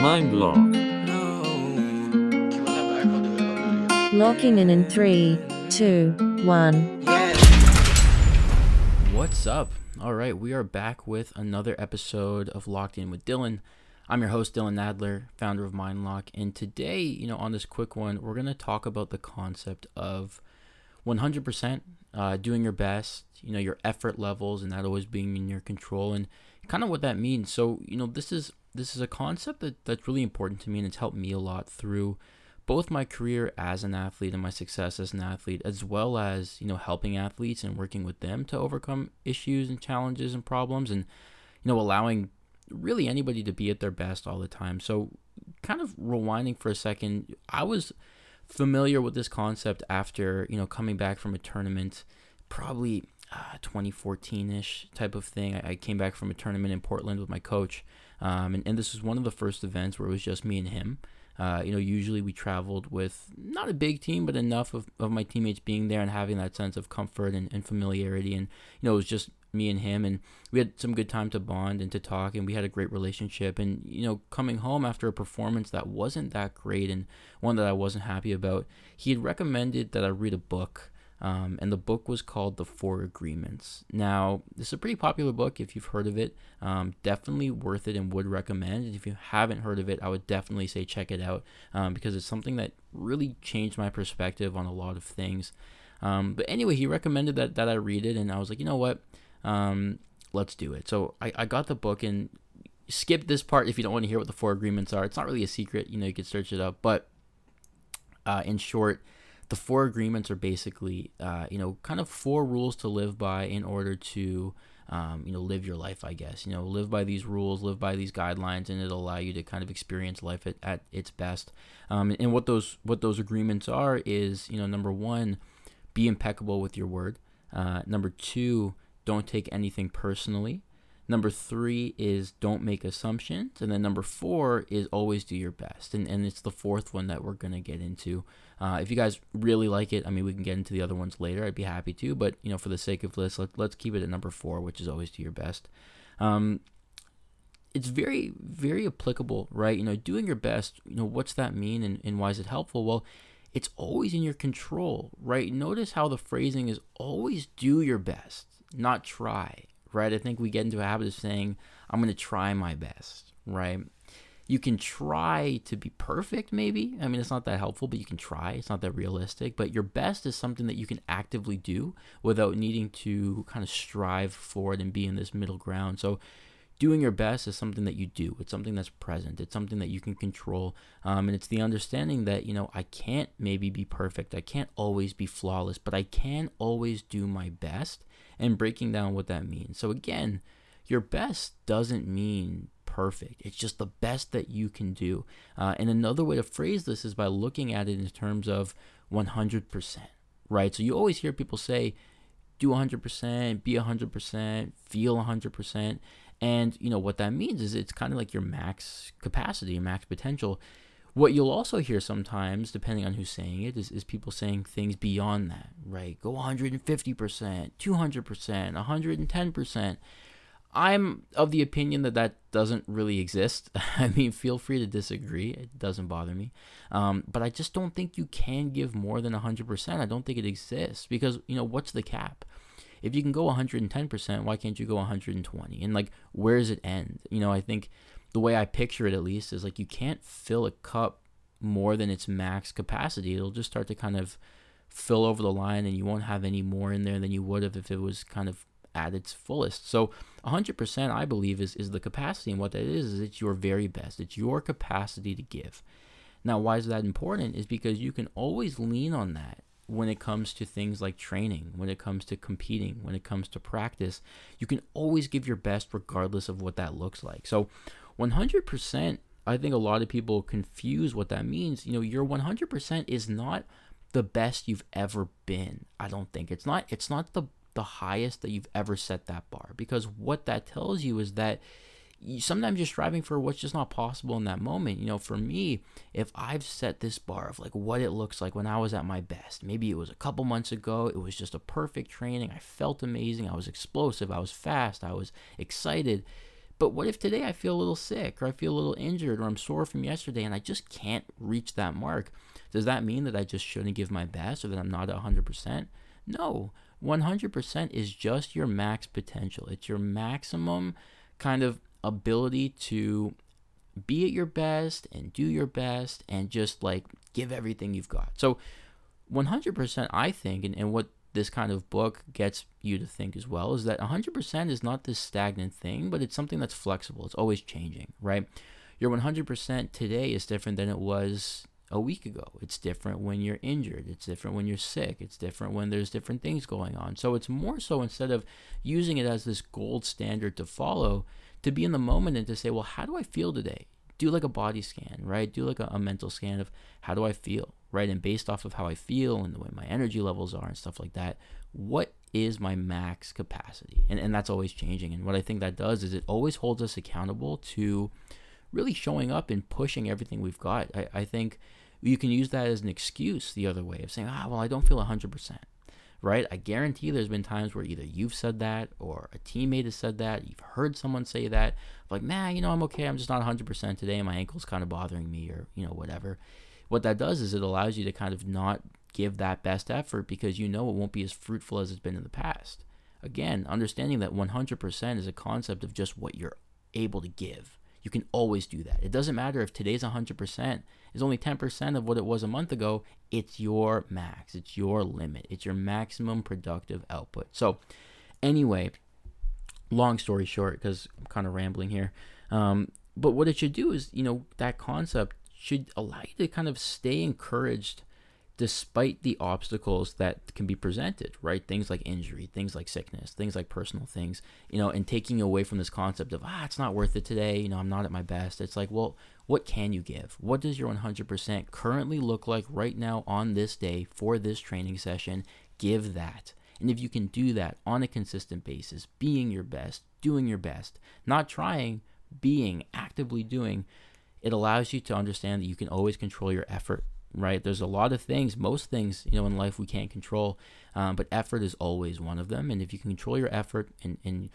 Mind lock. Locking in in three, two, one. Yes. What's up? All right, we are back with another episode of Locked In with Dylan. I'm your host, Dylan Nadler, founder of MindLock, and today, you know, on this quick one, we're going to talk about the concept of 100% uh, doing your best, you know, your effort levels, and that always being in your control, and kind of what that means. So, you know, this is this is a concept that, that's really important to me, and it's helped me a lot through both my career as an athlete and my success as an athlete, as well as you know helping athletes and working with them to overcome issues and challenges and problems, and you know allowing really anybody to be at their best all the time. So, kind of rewinding for a second, I was familiar with this concept after you know coming back from a tournament, probably uh, 2014-ish type of thing. I, I, came back from a tournament in Portland with my coach, um, and, and this was one of the first events where it was just me and him. Uh, you know, usually we traveled with not a big team, but enough of, of my teammates being there and having that sense of comfort and, and familiarity. And, you know, it was just me and him. And we had some good time to bond and to talk. And we had a great relationship. And, you know, coming home after a performance that wasn't that great and one that I wasn't happy about, he had recommended that I read a book. Um, and the book was called The Four Agreements. Now, this is a pretty popular book if you've heard of it. Um, definitely worth it and would recommend. And if you haven't heard of it, I would definitely say check it out um, because it's something that really changed my perspective on a lot of things. Um, but anyway, he recommended that, that I read it, and I was like, you know what? Um, let's do it. So I, I got the book and skip this part if you don't want to hear what the four agreements are. It's not really a secret, you know, you could search it up. But uh, in short, the four agreements are basically, uh, you know, kind of four rules to live by in order to, um, you know, live your life. I guess you know, live by these rules, live by these guidelines, and it'll allow you to kind of experience life at, at its best. Um, and what those what those agreements are is, you know, number one, be impeccable with your word. Uh, number two, don't take anything personally. Number three is don't make assumptions. And then number four is always do your best. And, and it's the fourth one that we're going to get into. Uh, if you guys really like it, I mean, we can get into the other ones later. I'd be happy to. But, you know, for the sake of this, let, let's keep it at number four, which is always do your best. Um, it's very, very applicable, right? You know, doing your best, you know, what's that mean and, and why is it helpful? Well, it's always in your control, right? Notice how the phrasing is always do your best, not try right? I think we get into a habit of saying, I'm going to try my best, right? You can try to be perfect, maybe. I mean, it's not that helpful, but you can try. It's not that realistic. But your best is something that you can actively do without needing to kind of strive for it and be in this middle ground. So, doing your best is something that you do. It's something that's present. It's something that you can control. Um, and it's the understanding that, you know, I can't maybe be perfect. I can't always be flawless, but I can always do my best and breaking down what that means. So, again, your best doesn't mean perfect. It's just the best that you can do. Uh, and another way to phrase this is by looking at it in terms of 100%, right? So, you always hear people say, do 100%, be 100%, feel 100%. And, you know, what that means is it's kind of like your max capacity, your max potential. What you'll also hear sometimes, depending on who's saying it, is, is people saying things beyond that, right? Go 150%, 200%, 110%. I'm of the opinion that that doesn't really exist. I mean, feel free to disagree. It doesn't bother me. Um, but I just don't think you can give more than 100%. I don't think it exists because, you know, what's the cap? If you can go 110%, why can't you go 120? And like, where does it end? You know, I think the way I picture it at least is like you can't fill a cup more than its max capacity. It'll just start to kind of fill over the line and you won't have any more in there than you would have if it was kind of at its fullest. So 100% I believe is is the capacity and what that is is it's your very best. It's your capacity to give. Now why is that important is because you can always lean on that when it comes to things like training, when it comes to competing, when it comes to practice. You can always give your best regardless of what that looks like. So 100%, I think a lot of people confuse what that means. You know, your 100% is not the best you've ever been. I don't think it's not it's not the the highest that you've ever set that bar because what that tells you is that you, sometimes you're striving for what's just not possible in that moment. You know, for me, if I've set this bar of like what it looks like when I was at my best, maybe it was a couple months ago, it was just a perfect training. I felt amazing. I was explosive. I was fast. I was excited But what if today I feel a little sick or I feel a little injured or I'm sore from yesterday and I just can't reach that mark? Does that mean that I just shouldn't give my best or that I'm not 100%? No. 100% is just your max potential. It's your maximum kind of ability to be at your best and do your best and just like give everything you've got. So 100% I think and, and what this kind of book gets you to think as well is that 100% is not this stagnant thing, but it's something that's flexible. It's always changing, right? Your 100% today is different than it was a week ago. It's different when you're injured. It's different when you're sick. It's different when there's different things going on. So it's more so instead of using it as this gold standard to follow, to be in the moment and to say, well, how do I feel today? Do like a body scan, right? Do like a, a mental scan of how do I feel? right? And based off of how I feel and the way my energy levels are and stuff like that, what is my max capacity? And, and that's always changing. And what I think that does is it always holds us accountable to really showing up and pushing everything we've got. I, I think you can use that as an excuse the other way of saying, ah, well, I don't feel 100%. Right? I guarantee there's been times where either you've said that or a teammate has said that. You've heard someone say that. Like, man, you know, I'm okay. I'm just not 100% today my ankle's kind of bothering me or, you know, whatever what that does is it allows you to kind of not give that best effort because you know it won't be as fruitful as it's been in the past. Again, understanding that 100% is a concept of just what you're able to give. You can always do that. It doesn't matter if today's 100% is only 10% of what it was a month ago. It's your max, it's your limit, it's your maximum productive output. So, anyway, long story short, because I'm kind of rambling here. Um, but what it should do is, you know, that concept should allow you to kind of stay encouraged despite the obstacles that can be presented, right? Things like injury, things like sickness, things like personal things, you know, and taking away from this concept of, ah, it's not worth it today, you know, I'm not at my best. It's like, well, what can you give? What does your 100% currently look like right now on this day for this training session? Give that. And if you can do that on a consistent basis, being your best, doing your best, not trying, being, actively doing, it allows you to understand that you can always control your effort right? There's a lot of things most things you know in life we can't control um, but effort is always one of them. And if you can control your effort and, and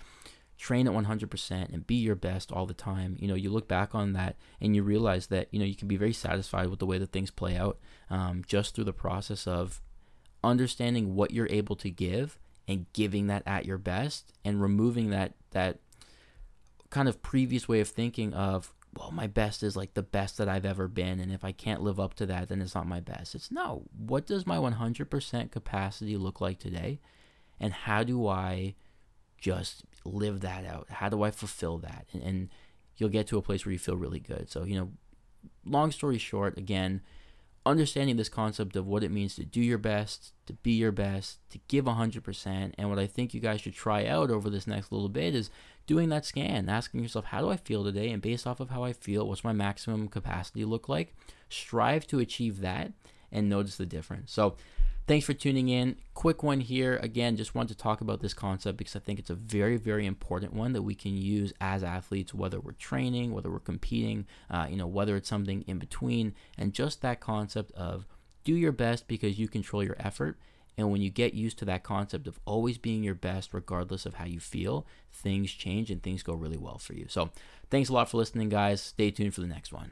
train at 100% and be your best all the time you know you look back on that and you realize that you know you can be very satisfied with the way that things play out um, just through the process of understanding what you're able to give and giving that at your best and removing that that kind of previous way of thinking of well, my best is like the best that I've ever been. And if I can't live up to that, then it's not my best. It's no, what does my 100% capacity look like today? And how do I just live that out? How do I fulfill that? And, and you'll get to a place where you feel really good. So, you know, long story short, again, understanding this concept of what it means to do your best, to be your best, to give 100%. And what I think you guys should try out over this next little bit is doing that scan, asking yourself, how do I feel today? And based off of how I feel, what's my maximum capacity look like? Strive to achieve that and notice the difference. So, thanks for tuning in. Quick one here. Again, just wanted to talk about this concept because I think it's a very, very important one that we can use as athletes, whether we're training, whether we're competing, uh, you know, whether it's something in between, and just that concept of do your best because you control your effort and when you get used to that concept of always being your best, regardless of how you feel, things change and things go really well for you. So, thanks a lot for listening, guys. Stay tuned for the next one.